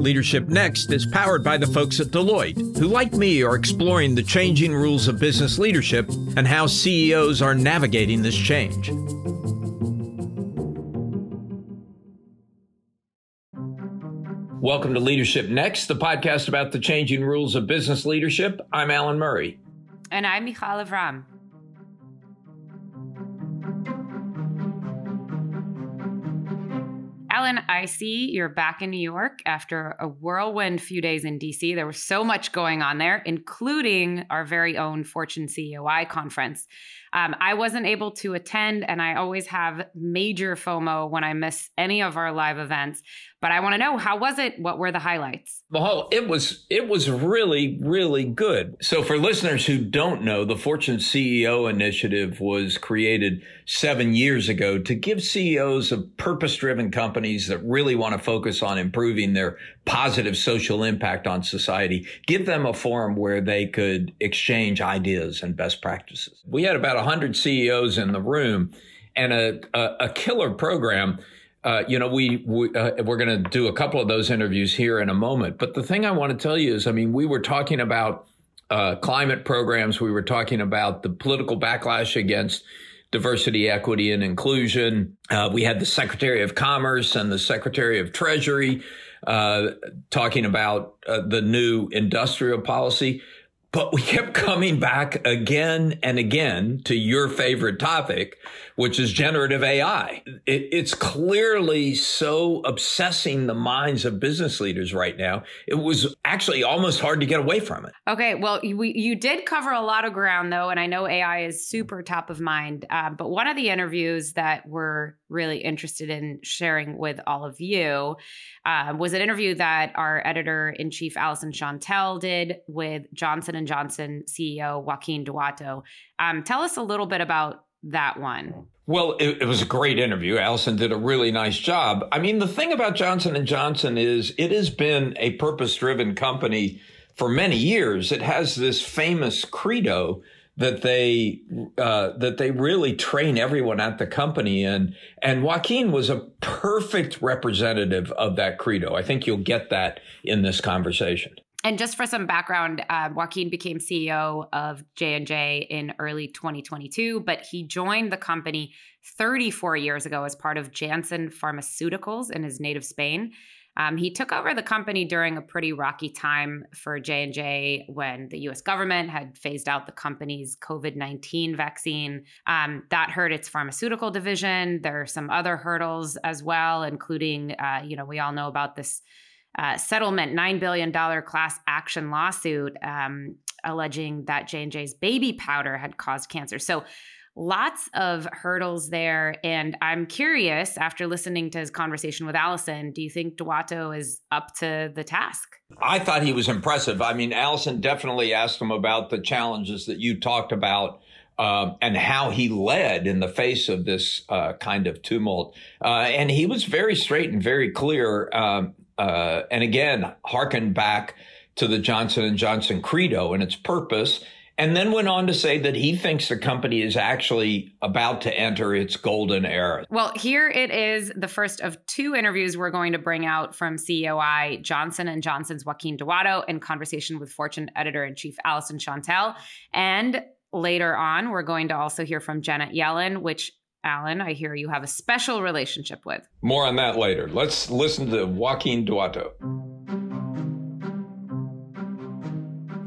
Leadership Next is powered by the folks at Deloitte, who, like me, are exploring the changing rules of business leadership and how CEOs are navigating this change. Welcome to Leadership Next, the podcast about the changing rules of business leadership. I'm Alan Murray. And I'm Michal Lev-Ram. Alan, I see you're back in New York after a whirlwind few days in DC. There was so much going on there, including our very own Fortune CEOI conference. Um, I wasn't able to attend, and I always have major FOMO when I miss any of our live events. But I want to know how was it? What were the highlights? Well, it was it was really really good. So for listeners who don't know, the Fortune CEO initiative was created 7 years ago to give CEOs of purpose-driven companies that really want to focus on improving their positive social impact on society, give them a forum where they could exchange ideas and best practices. We had about 100 CEOs in the room and a, a, a killer program. Uh, you know, we, we uh, we're going to do a couple of those interviews here in a moment. But the thing I want to tell you is, I mean, we were talking about uh, climate programs. We were talking about the political backlash against diversity, equity, and inclusion. Uh, we had the Secretary of Commerce and the Secretary of Treasury uh, talking about uh, the new industrial policy. But we kept coming back again and again to your favorite topic, which is generative AI. It, it's clearly so obsessing the minds of business leaders right now. It was actually almost hard to get away from it. Okay, well, we, you did cover a lot of ground, though, and I know AI is super top of mind. Uh, but one of the interviews that we're really interested in sharing with all of you uh, was an interview that our editor in chief, Alyson Shontell, did with Johnson & Johnson CEO Joaquin Duato. Um, tell us a little bit about that one. Well, it, it, was a great interview. Alyson did a really nice job. I mean, the thing about Johnson and Johnson is it has been a purpose-driven company for many years. It has this famous credo that they uh, that they really train everyone at the company in. And Joaquin was a perfect representative of that credo. I think you'll get that in this conversation. And just for some background, uh, Joaquin became CEO of J and J in early 2022, but he joined the company 34 years ago as part of Janssen Pharmaceuticals in his native Spain. Um, he took over the company during a pretty rocky time for J and J when the U.S. government had phased out the company's COVID nineteen vaccine. Um, that hurt its pharmaceutical division. There are some other hurdles as well, including, uh, you know, we all know about this uh, settlement, nine billion dollar class action lawsuit um, alleging that J and J's baby powder had caused cancer. So lots of hurdles there. And I'm curious, after listening to his conversation with Alyson, do you think Duato is up to the task? I thought he was impressive. I mean, Alyson definitely asked him about the challenges that you talked about. Uh, and how he led in the face of this uh, kind of tumult. Uh, and he was very straight and very clear. Um, uh, and again, harken back to the Johnson and Johnson credo and its purpose and then went on to say that he thinks the company is actually about to enter its golden era. Well, here it is, the first of two interviews we're going to bring out from CEOI Johnson and Johnson's Joaquin Duato in conversation with Fortune editor-in-chief Alyson Shontell And later on, we're going to also hear from Janet Yellen, which Alan, I hear you have a special relationship with. More on that later. Let's listen to Joaquin Duato.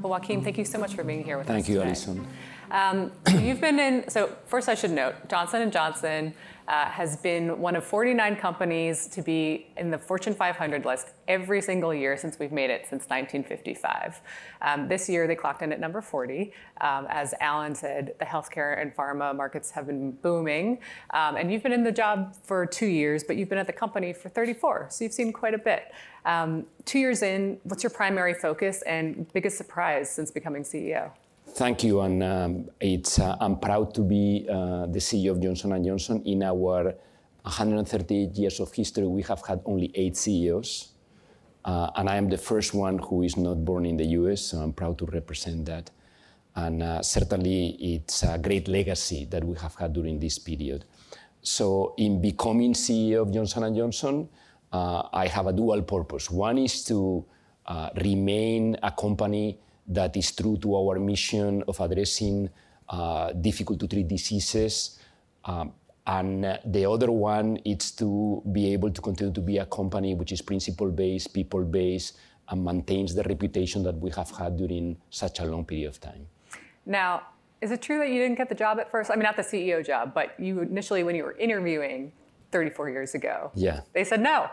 Joaquin, thank you so much for being here with thank us. Thank you, Alyson. Um, you've been in. So first, I should note Johnson and Johnson uh, has been one of 49 companies to be in the Fortune 500 list every single year since we've made it since 1955. Um, this year, they clocked in at number 40. Um, as Alan said, the healthcare and pharma markets have been booming. Um, and you've been in the job for two years, but you've been at the company for 34, so you've seen quite a bit. Um, two years in, what's your primary focus and biggest surprise since becoming CEO? Thank you, and um, it's uh, I'm proud to be uh, the CEO of Johnson & Johnson. In our 138 years of history, we have had only eight CEOs, uh, and I am the first one who is not born in the U.S. So I'm proud to represent that, and uh, certainly it's a great legacy that we have had during this period. So, in becoming CEO of Johnson & Johnson, uh, I have a dual purpose. One is to uh, remain a company that is true to our mission of addressing uh, difficult to treat diseases. Um, and the other one is to be able to continue to be a company which is principle based, people based, and maintains the reputation that we have had during such a long period of time. Now, is it true that you didn't get the job at first? I mean, not the CEO job, but you initially, when you were interviewing 34 years ago, yeah, they said no.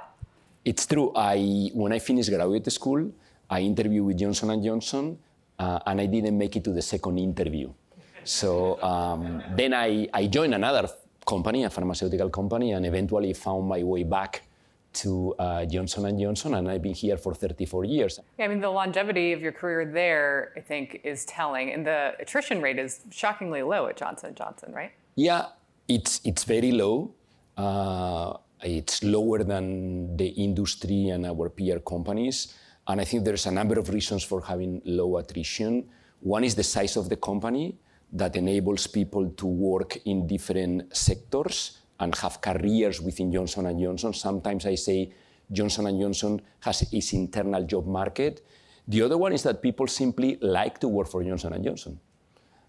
It's true. I when I finished graduate school, I interviewed with Johnson and Johnson, uh, and I didn't make it to the second interview. So um, then I, I joined another company, a pharmaceutical company, and eventually found my way back to uh, Johnson and Johnson, and I've been here for 34 years. Yeah, I mean, the longevity of your career there, I think, is telling, and the attrition rate is shockingly low at Johnson & Johnson, right? Yeah, it's it's very low. Uh, it's lower than the industry and our peer companies, and I think there's a number of reasons for having low attrition. One is the size of the company that enables people to work in different sectors and have careers within Johnson & Johnson. Sometimes I say Johnson & Johnson has its internal job market. The other one is that people simply like to work for Johnson & Johnson.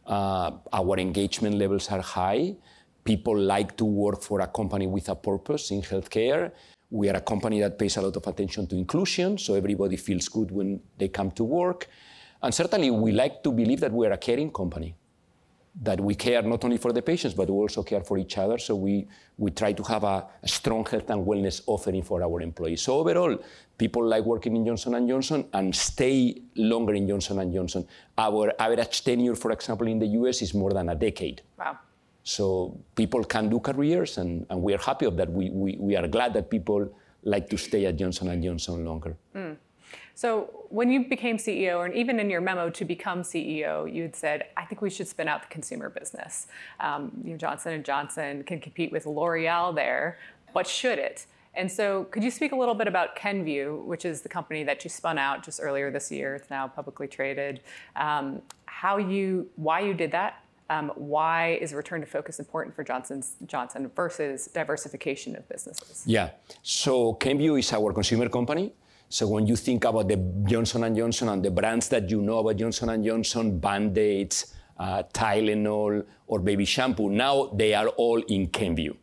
Uh, our engagement levels are high. People like to work for a company with a purpose in healthcare. We are a company that pays a lot of attention to inclusion, so everybody feels good when they come to work. And certainly, we like to believe that we are a caring company that we care not only for the patients, but we also care for each other. So we, we try to have a, a, strong health and wellness offering for our employees. So overall, people like working in Johnson & Johnson and stay longer in Johnson & Johnson. Our average tenure, for example, in the US is more than a decade. Wow. So people can do careers, and, and we are happy of that. We, we, we are glad that people like to stay at Johnson & Johnson longer. Mm. So when you became CEO, and even in your memo to become CEO, you had said, "I think we should spin out the consumer business. Um, you know, Johnson and Johnson can compete with L'Oreal there, but should it?" And so, could you speak a little bit about Kenvue, which is the company that you spun out just earlier this year? It's now publicly traded. Um, how you, why you did that? Um, why is return to focus important for Johnson Johnson versus diversification of businesses? Yeah. So Kenvue is our consumer company. So when you think about the Johnson & Johnson and the brands that you know about Johnson & Johnson, Band-Aids, uh, Tylenol, or baby shampoo, now they are all in Kenvue.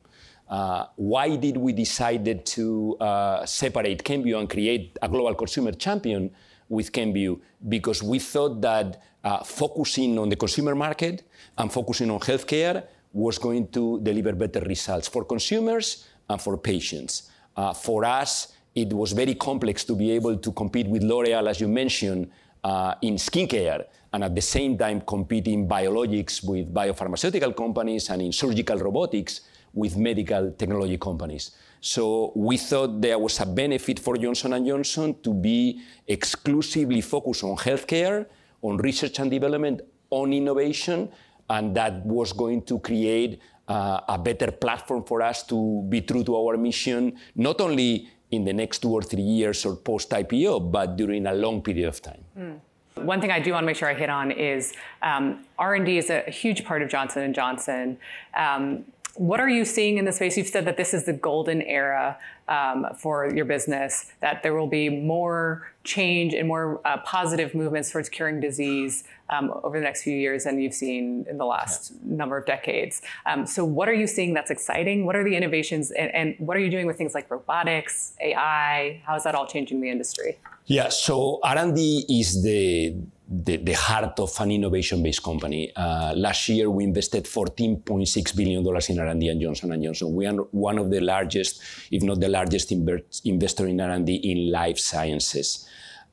Uh, why did we decide to uh, separate Kenvue and create a global consumer champion with Kenvue? Because we thought that uh, focusing on the consumer market and focusing on healthcare was going to deliver better results for consumers and for patients. Uh, for us, it was very complex to be able to compete with L'Oreal, as you mentioned, uh, in skincare, and at the same time compete in biologics with biopharmaceutical companies and in surgical robotics with medical technology companies. So we thought there was a benefit for Johnson & Johnson to be exclusively focused on healthcare, on research and development, on innovation, and that was going to create uh, a better platform for us to be true to our mission, not only in the next two or three years or post IPO, but during a long period of time. Mm. One thing I do want to make sure I hit on is um, R&D is a, huge part of Johnson and Johnson. Um, what are you seeing in the space? You've said that this is the golden era um, for your business, that there will be more change and more uh, positive movements towards curing disease um, over the next few years than you've seen in the last yeah. number of decades. Um, so, what are you seeing that's exciting? What are the innovations, and, and what are you doing with things like robotics, AI? How is that all changing the industry? Yeah, so R&D is the the, the heart of an innovation-based company. Uh, last year, we invested $14.6 billion in R&D at Johnson & Johnson. We are one of the largest, if not the largest investor in R&D in life sciences.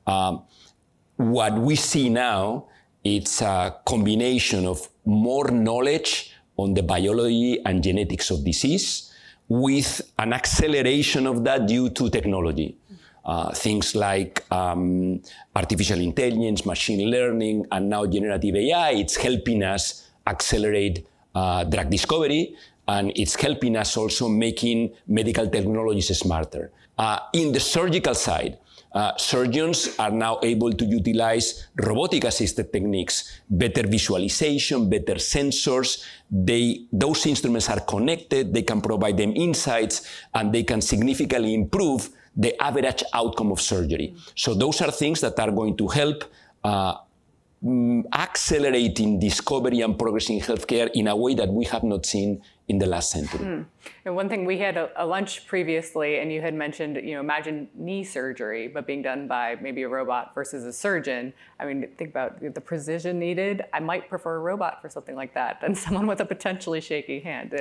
Um, what we see now, it's a combination of more knowledge on the biology and genetics of disease with an acceleration of that due to technology. Uh, things like um, artificial intelligence, machine learning, and now generative AI. It's helping us accelerate uh, drug discovery, and it's helping us also making medical technologies smarter. Uh, in the surgical side, uh, surgeons are now able to utilize robotic assisted techniques, better visualization, better sensors. They, those instruments are connected, they can provide them insights, and they can significantly improve the average outcome of surgery. So those are things that are going to help uh, mm, accelerating discovery and progress in healthcare in a way that we have not seen in the last century. Mm. And one thing we had a, a, lunch previously, and you had mentioned, you know, imagine knee surgery, but being done by maybe a robot versus a surgeon. I mean, think about the precision needed. I might prefer a robot for something like that than someone with a potentially shaky hand.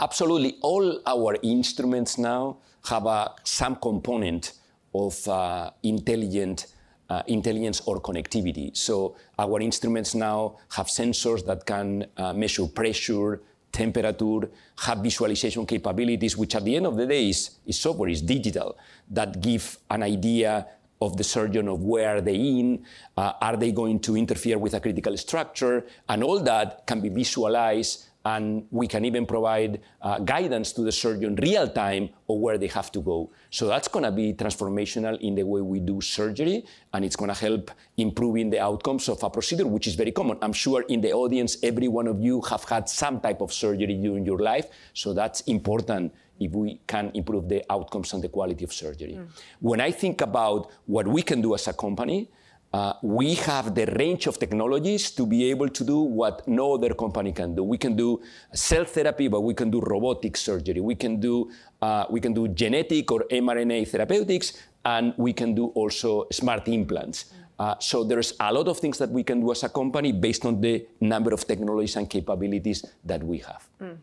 Absolutely, all our instruments now have a, some component of uh, intelligent. Uh, intelligence or connectivity. So our instruments now have sensors that can uh, measure pressure, temperature, have visualization capabilities, which at the end of the day is, is software, is digital, that give an idea of the surgeon of where are they in, uh, are they going to interfere with a critical structure, and all that can be visualized and we can even provide uh, guidance to the surgeon real time of where they have to go. So that's going to be transformational in the way we do surgery, and it's going to help improving the outcomes of a procedure, which is very common. I'm sure in the audience, every one of you have had some type of surgery during your life, so that's important if we can improve the outcomes and the quality of surgery. Mm. When I think about what we can do as a company, uh, we have the range of technologies to be able to do what no other company can do. We can do cell therapy, but we can do robotic surgery. We can do uh, we can do genetic or mRNA therapeutics, and we can do also smart implants. Uh, so there's a lot of things that we can do as a company based on the number of technologies and capabilities that we have. Mm.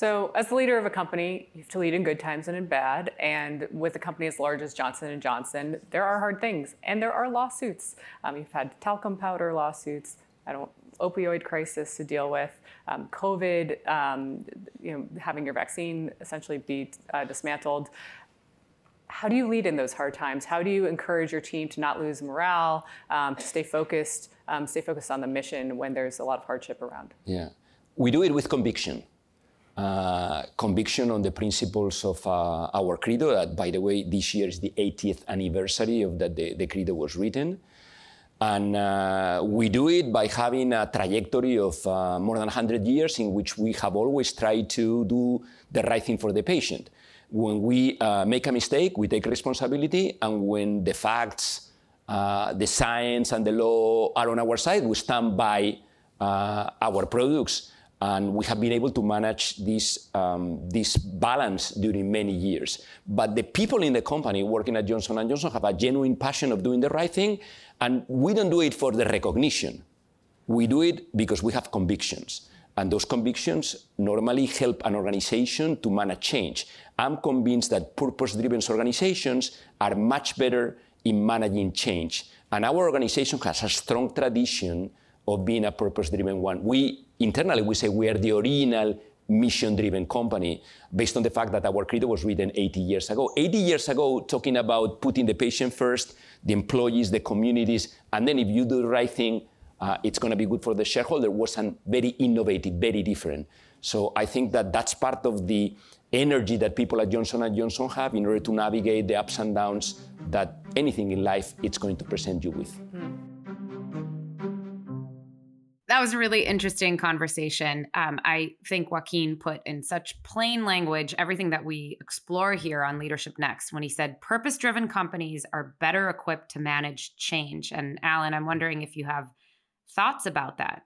So, as the leader of a company, you have to lead in good times and in bad. And with a company as large as Johnson and Johnson, there are hard things, and there are lawsuits. Um, you've had talcum powder lawsuits. I don't opioid crisis to deal with, um, COVID, um, you know, having your vaccine essentially be uh, dismantled. How do you lead in those hard times? How do you encourage your team to not lose morale, um, to stay focused, um, stay focused on the mission when there's a lot of hardship around? Yeah, we do it with conviction. Uh, conviction on the principles of uh, our credo. That, by the way, this year is the 80th anniversary of that the, the credo was written. And uh, we do it by having a trajectory of uh, more than 100 years in which we have always tried to do the right thing for the patient. When we uh, make a mistake, we take responsibility, and when the facts, the science, and the law are on our side, we stand by our products and we have been able to manage this, um, this balance during many years. But the people in the company working at Johnson & Johnson have a genuine passion of doing the right thing, and we don't do it for the recognition. We do it because we have convictions. And those convictions normally help an organization to manage change. I'm convinced that purpose-driven organizations are much better in managing change. And our organization has a strong tradition of being a purpose-driven one. We internally we say we are the original mission-driven company based on the fact that our credo was written 80 years ago. 80 years ago, talking about putting the patient first, the employees, the communities, and then if you do the right thing, uh, it's going to be good for the shareholder was an very innovative, very different. So I think that that's part of the energy that people at Johnson & Johnson have in order to navigate the ups and downs that anything in life it's going to present you with. Mm that was a really interesting conversation. Um, I think Joaquin put in such plain language everything that we explore here on Leadership Next when he said purpose driven companies are better equipped to manage change. And Alan, I'm wondering if you have thoughts about that.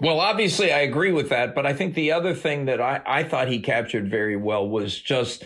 Well, obviously, I agree with that. But I think the other thing that I, I thought he captured very well was just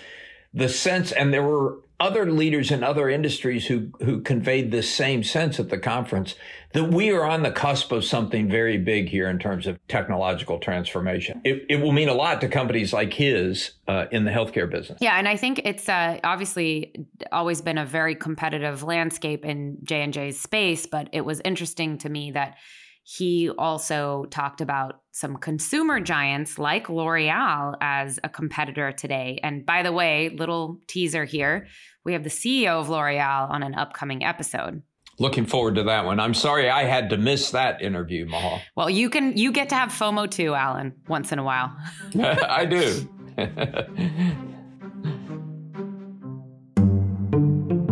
the sense, and there were other leaders in other industries who who conveyed this same sense at the conference that we are on the cusp of something very big here in terms of technological transformation. It, it will mean a lot to companies like his uh, in the healthcare business. Yeah, and I think it's uh, obviously always been a very competitive landscape in J and J's space, but it was interesting to me that he also talked about some consumer giants like L'Oreal as a competitor today. And by the way, little teaser here we have the CEO of L'Oreal on an upcoming episode. Looking forward to that one. I'm sorry I had to miss that interview, Michal. Well, you can you get to have FOMO too, Alan, once in a while. I do.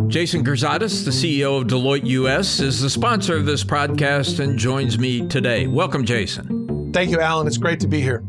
Jason Girzadas, the CEO of Deloitte US, is the sponsor of this podcast and joins me today. Welcome, Jason. Thank you, Alan. It's great to be here.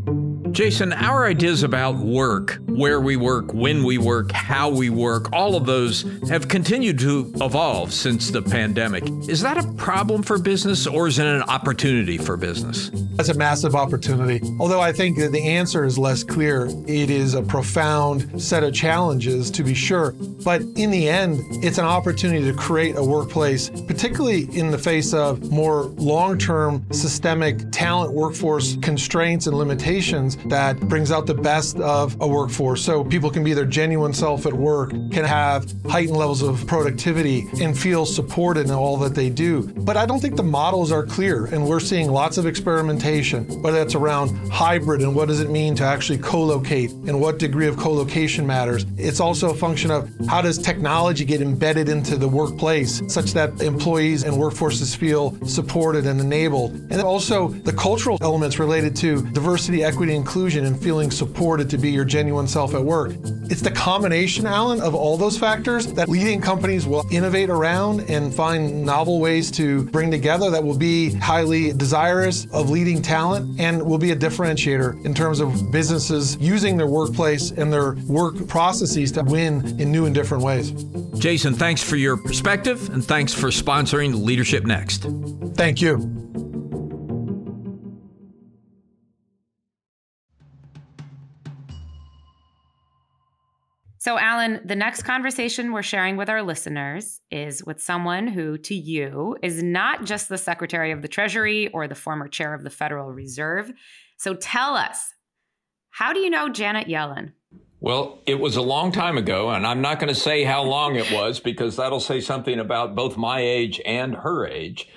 Jason, our ideas about work where we work, when we work, how we work, all of those have continued to evolve since the pandemic. Is that a problem for business or is it an opportunity for business? That's a massive opportunity. Although I think that the answer is less clear, it is a profound set of challenges to be sure. But in the end, it's an opportunity to create a workplace, particularly in the face of more long term systemic talent workforce constraints and limitations that brings out the best of a workforce. So people can be their genuine self at work, can have heightened levels of productivity, and feel supported in all that they do. But I don't think the models are clear, and we're seeing lots of experimentation, whether that's around hybrid and what does it mean to actually co locate and what degree of co location matters. It's also a function of how does technology get embedded into the workplace such that employees and workforces feel supported and enabled. And also the cultural elements related to diversity, equity, inclusion, and feeling supported to be your genuine self at work. It's the combination, Alan, of all those factors that leading companies will innovate around and find novel ways to bring together that will be highly desirous of leading talent and will be a differentiator in terms of businesses using their workplace and their work processes to win in new and different ways. Jason, thanks for your perspective and thanks for sponsoring Leadership Next. Thank you. So, Alan, the next conversation we're sharing with our listeners is with someone who, to you, is not just the Secretary of the Treasury or the former chair of the Federal Reserve. So, tell us, how do you know Janet Yellen? Well, it was a long time ago, and I'm not going to say how long it was because that'll say something about both my age and her age.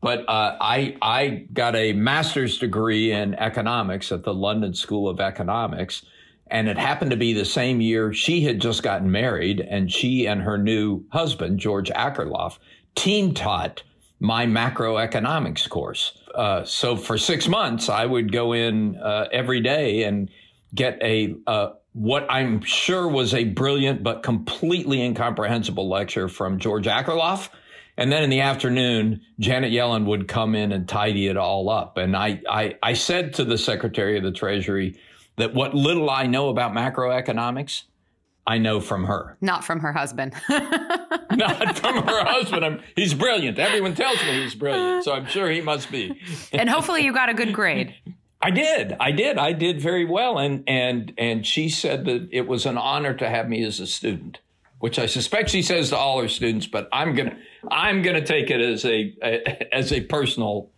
But uh, I I got a master's degree in economics at the London School of Economics and it happened to be the same year she had just gotten married, and she and her new husband, George Akerlof, team taught my macroeconomics course. Uh, so for six months, I would go in uh, every day and get a uh, what I'm sure was a brilliant but completely incomprehensible lecture from George Akerlof. And then in the afternoon, Janet Yellen would come in and tidy it all up. And I, I, I said to the Secretary of the Treasury, that what little I know about macroeconomics, I know from her. Not from her husband. Not from her husband. I'm, he's brilliant. Everyone tells me he's brilliant, so I'm sure he must be. and hopefully you got a good grade. I did. I did. I did very well and and and she said that it was an honor to have me as a student, which I suspect she says to all her students, but I'm going to I'm going to take it as a, a as a personal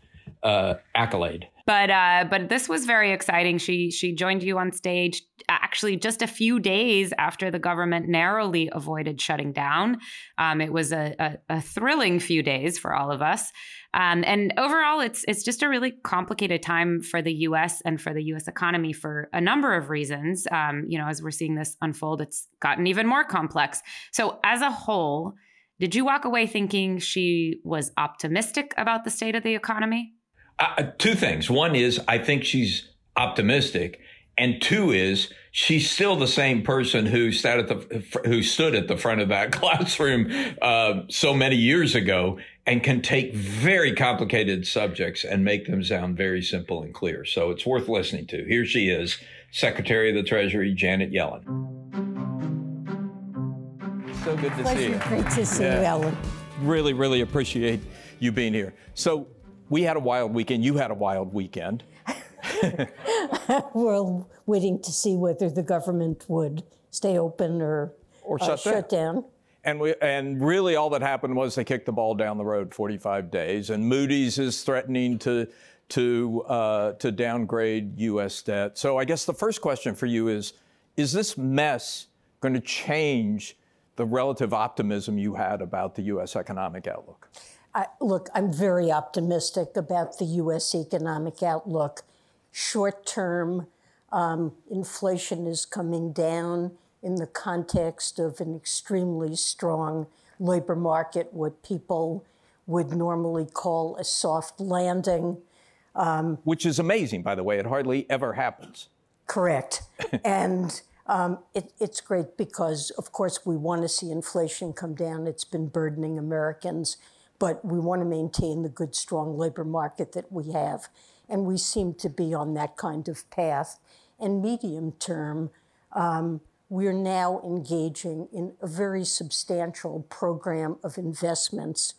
uh, accolade. But uh, but this was very exciting. She she joined you on stage actually just a few days after the government narrowly avoided shutting down. Um, it was a, a, a, thrilling few days for all of us. Um, and overall, it's it's just a really complicated time for the U.S. and for the U.S. economy for a number of reasons. Um, you know, as we're seeing this unfold, it's gotten even more complex. So, as a whole, did you walk away thinking she was optimistic about the state of the economy? Uh, two things. One is I think she's optimistic, and two is she's still the same person who sat at the who stood at the front of that classroom uh, so many years ago and can take very complicated subjects and make them sound very simple and clear. So it's worth listening to. Here she is, Secretary of the Treasury Janet Yellen. So good to Pleasure. see you. Great to see yeah. you, Ellen. Really, really appreciate you being here. So we had a wild weekend. You had a wild weekend. We're waiting to see whether the government would stay open or, or shut, uh, shut down. down. And we and really all that happened was they kicked the ball down the road 45 days, and Moody's is threatening to to uh, to downgrade U.S. debt. So I guess the first question for you is: Is this mess going to change the relative optimism you had about the U.S. economic outlook? I, look, I'm very optimistic about the U.S. economic outlook. Short term, um, inflation is coming down in the context of an extremely strong labor market, what people would normally call a soft landing. Um, Which is amazing, by the way. It hardly ever happens. Correct. and um, it, it's great because, of course, we want to see inflation come down. It's been burdening Americans but we want to maintain the good, strong labor market that we have. And we seem to be on that kind of path. And medium term, um, we're now engaging in a very substantial program of investments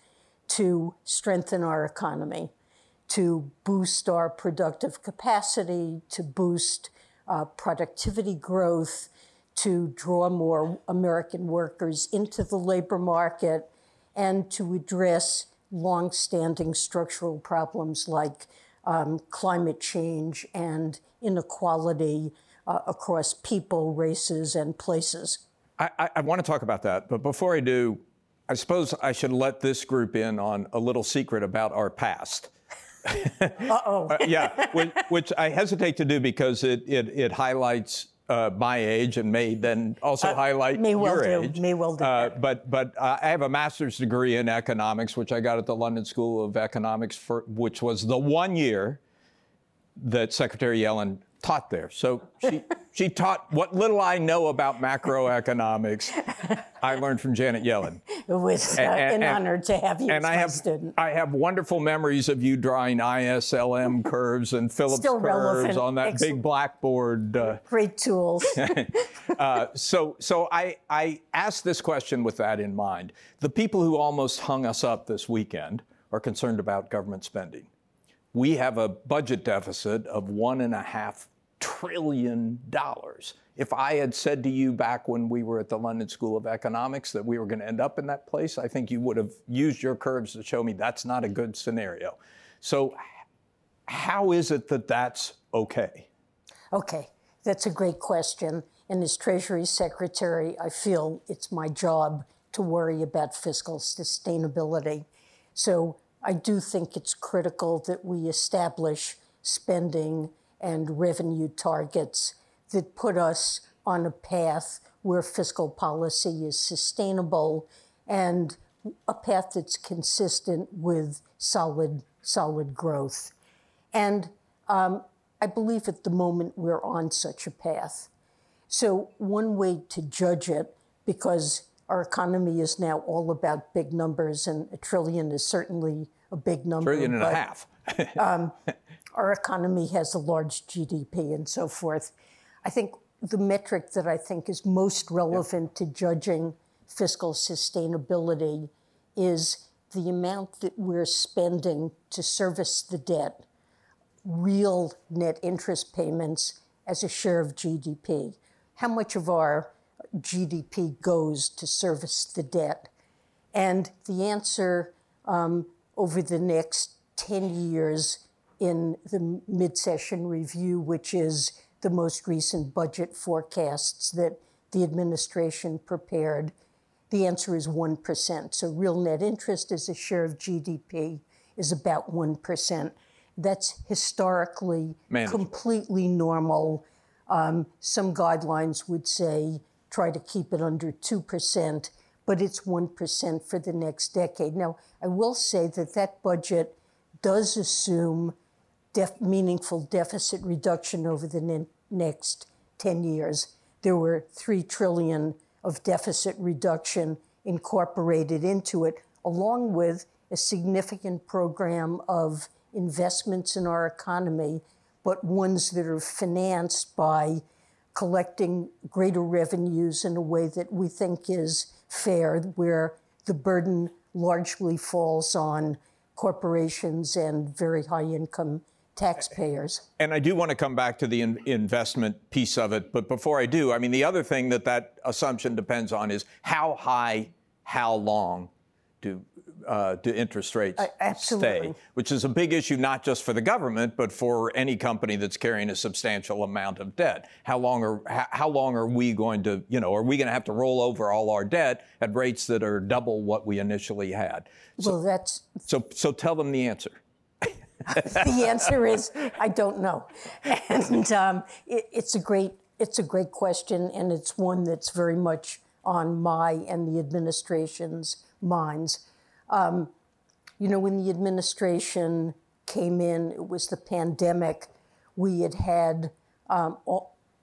to strengthen our economy, to boost our productive capacity, to boost uh, productivity growth, to draw more American workers into the labor market, and to address longstanding structural problems like um, climate change and inequality uh, across people, races, and places. I, I, I want to talk about that, but before I do, I suppose I should let this group in on a little secret about our past. Uh-oh. uh, yeah, which, which, I hesitate to do because it, it, it highlights uh, my age and may then also uh, highlight may well your do. age. May well do. Uh, but but uh, I have a master's degree in economics, which I got at the London School of Economics, for, which was the one year that Secretary Yellen taught there. So she, she taught what little I know about macroeconomics. I learned from Janet Yellen. It was uh, and, an and, honor to have you and as I have, student. I have wonderful memories of you drawing ISLM curves and Phillips Still curves relevant. on that big blackboard. Uh, Great tools. uh, so, so I, I asked this question with that in mind. The people who almost hung us up this weekend are concerned about government spending. We have a budget deficit of one and a half trillion dollars. If I had said to you back when we were at the London School of Economics that we were going to end up in that place, I think you would have used your curves to show me that's not a good scenario. So, how is it that that's okay? Okay, that's a great question. And as Treasury Secretary, I feel it's my job to worry about fiscal sustainability. So, I do think it's critical that we establish spending and revenue targets that put us on a path where fiscal policy is sustainable and a path that's consistent with solid, solid growth. And um, I believe at the moment we're on such a path. So, one way to judge it, because our economy is now all about big numbers, and a trillion is certainly a big number. Trillion and but, a half. um, our economy has a large GDP and so forth. I think the metric that I think is most relevant yeah. to judging fiscal sustainability is the amount that we're spending to service the debt, real net interest payments as a share of GDP. How much of our GDP goes to service the debt? And the answer um, over the next 10 years in the mid session review, which is the most recent budget forecasts that the administration prepared, the answer is 1%. So real net interest as a share of GDP is about 1%. That's historically completely normal. Um, some guidelines would say try to keep it under 2%, but it's 1% for the next decade. Now, I will say that that budget does assume def- meaningful deficit reduction over the ne- next 10 years. There were 3 trillion of deficit reduction incorporated into it, along with a significant program of investments in our economy, but ones that are financed by collecting greater revenues in a way that we think is fair, where the burden largely falls on corporations and very high income taxpayers. And I do want to come back to the in- investment piece of it, but before I do, I mean, the other thing that that assumption depends on is how high, how long do uh, do interest rates uh, stay? Which is a big issue not just for the government, but for any company that's carrying a substantial amount of debt. How long are how, how long are we going to, you know, are we going to have to roll over all our debt at rates that are double what we initially had? So, well, that's so. So tell them the answer. The answer is I don't know, and um, it, it's a great it's a great question, and it's one that's very much on my and the administration's minds. Um, you know, when the administration came in, it was the pandemic. We had had um,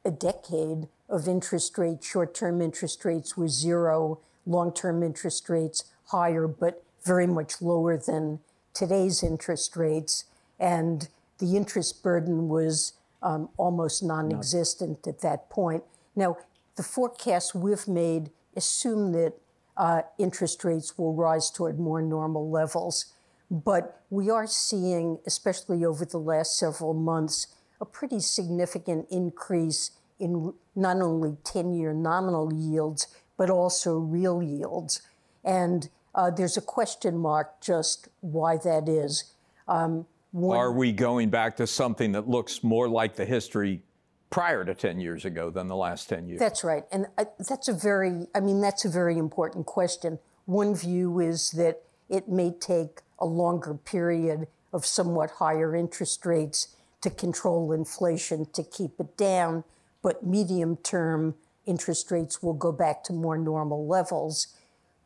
a decade of interest rates. Short-term interest rates were zero. Long-term interest rates higher, but very much lower than today's interest rates, and the interest burden was um, almost non existent at that point. Now, the forecasts we've made assume that uh, interest rates will rise toward more normal levels. But we are seeing, especially over the last several months, a pretty significant increase in not only 10 year nominal yields, but also real yields. And uh, there's a question mark just why that is. Um, one, Are we going back to something that looks more like the history prior to 10 years ago than the last 10 years? That's right. And uh, that's a very, I mean, that's a very important question. One view is that it may take a longer period of somewhat higher interest rates to control inflation, to keep it down, but medium term interest rates will go back to more normal levels.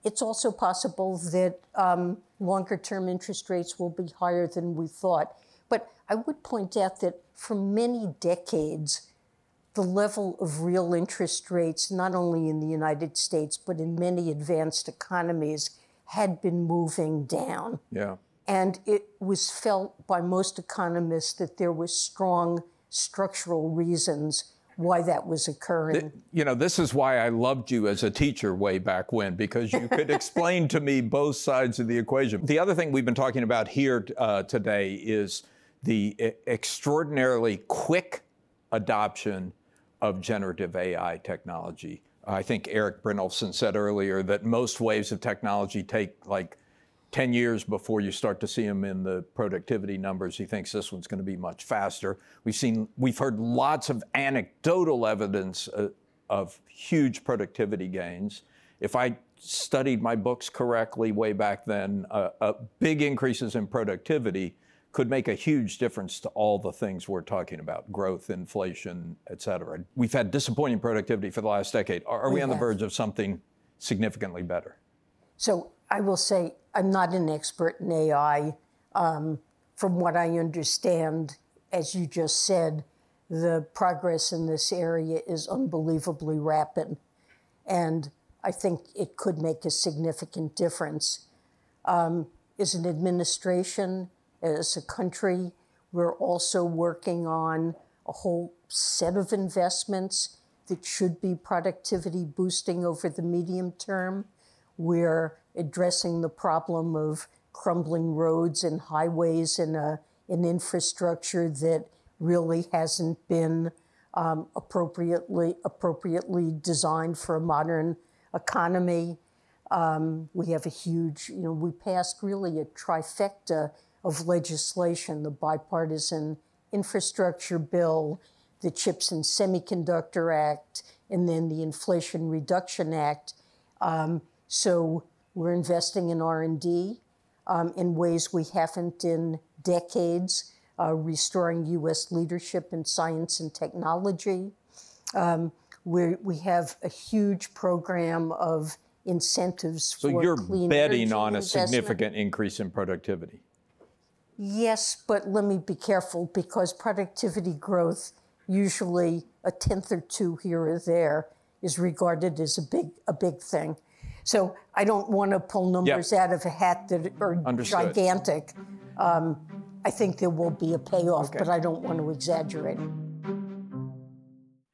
It's also possible that um, longer term interest rates will be higher than we thought. But I would point out that for many decades, the level of real interest rates, not only in the United States, but in many advanced economies, had been moving down. Yeah. And it was felt by most economists that there were strong structural reasons why that was occurring. You know, this is why I loved you as a teacher way back when, because you could explain to me both sides of the equation. The other thing we've been talking about here uh, today is the extraordinarily quick adoption of generative AI technology. I think Eric Brynjolfsson said earlier that most waves of technology take like 10 years before you start to see them in the productivity numbers. He thinks this one's going to be much faster. We've seen, we've heard lots of anecdotal evidence uh, of huge productivity gains. If I studied my books correctly way back then, uh, uh, big increases in productivity could make a huge difference to all the things we're talking about growth, inflation, et cetera. We've had disappointing productivity for the last decade. Are, are we, we on the verge of something significantly better? So I will say I'm not an expert in AI. Um, from what I understand, as you just said, the progress in this area is unbelievably rapid. And I think it could make a significant difference. Um, as an administration, as a country, we're also working on a whole set of investments that should be productivity boosting over the medium term. We're addressing the problem of crumbling roads and highways and a, an infrastructure that really hasn't been um, appropriately appropriately designed for a modern economy. Um, we have a huge, you know, we passed really a trifecta of legislation: the bipartisan infrastructure bill, the Chips and Semiconductor Act, and then the Inflation Reduction Act. Um, so we're investing in R&D um, in ways we haven't in decades, uh, restoring U.S. leadership in science and technology. Um, we have a huge program of incentives so for you're clean betting on a investment. significant increase in productivity. Yes, but let me be careful because productivity growth, usually a tenth or two here or there, is regarded as a big a big thing. So I don't want to pull numbers yep. out of a hat that are Understood. gigantic. Um, I think there will be a payoff, okay. but I don't want to exaggerate.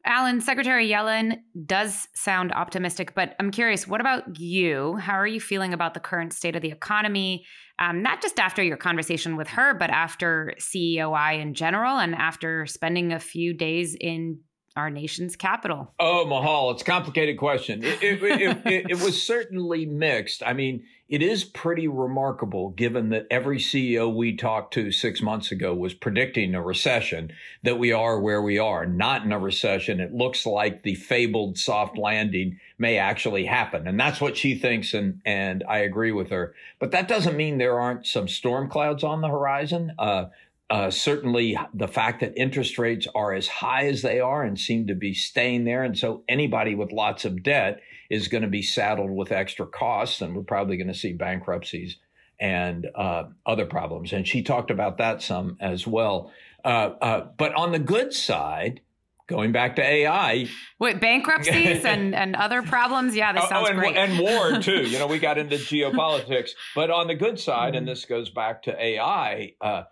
Alan, Secretary Yellen does sound optimistic, but I'm curious, what about you? How are you feeling about the current state of the economy? Um, not just after your conversation with her, but after CEOI in general and after spending a few days in our nation's capital? Oh, Michal, it's a complicated question. It, it, it, it, was certainly mixed. I mean, it is pretty remarkable given that every CEO we talked to six months ago was predicting a recession that we are where we are, not in a recession. It looks like the fabled soft landing may actually happen. And that's what she thinks. And, and I agree with her. But that doesn't mean there aren't some storm clouds on the horizon. Uh, uh, certainly, the fact that interest rates are as high as they are and seem to be staying there. And so, anybody with lots of debt is going to be saddled with extra costs, and we're probably going to see bankruptcies and uh, other problems. And she talked about that some as well. Uh, uh but on the good side, going back to AI. Wait, bankruptcies and, and other problems? Yeah, this oh, sounds oh, and, great. And war, too. You know, we got into geopolitics. But on the good side, and this goes back to AI, uh,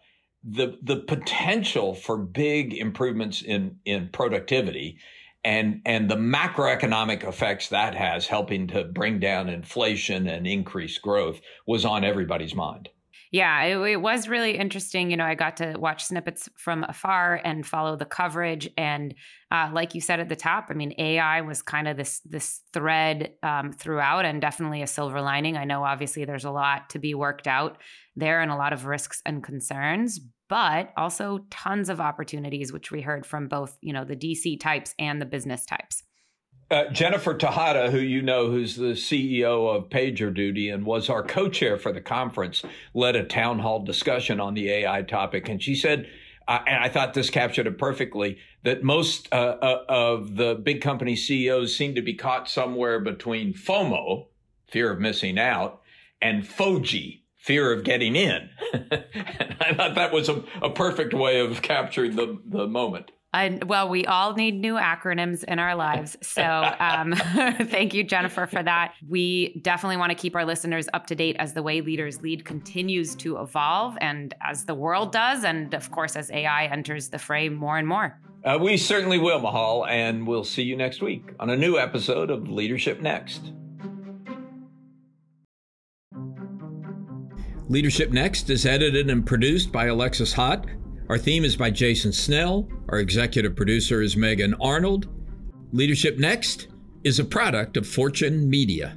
the the potential for big improvements in in productivity and and the macroeconomic effects that has helping to bring down inflation and increase growth was on everybody's mind. Yeah, it, it, was really interesting. You know, I got to watch snippets from afar and follow the coverage. And uh, like you said at the top, I mean, AI was kind of this this thread um, throughout, and definitely a silver lining. I know, obviously, there's a lot to be worked out there, and a lot of risks and concerns, but also tons of opportunities, which we heard from both, you know, the DC types and the business types. Uh, Jennifer Tejada, who you know, who's the CEO of PagerDuty and was our co-chair for the conference, led a town hall discussion on the AI topic, and she said, uh, and I thought this captured it perfectly, that most uh, uh of the big company CEOs seem to be caught somewhere between FOMO, fear of missing out, and FOGI, fear of getting in. I thought that was a, a perfect way of capturing the, the moment. And well, we all need new acronyms in our lives. So um, thank you, Jennifer, for that. We definitely want to keep our listeners up to date as the way leaders lead continues to evolve and as the world does. And of course, as AI enters the fray more and more. Uh, we certainly will, Michal. And we'll see you next week on a new episode of Leadership Next. Leadership Next is edited and produced by Alexis Hott our theme is by Jason Snell. Our executive producer is Megan Arnold. Leadership Next is a product of Fortune Media.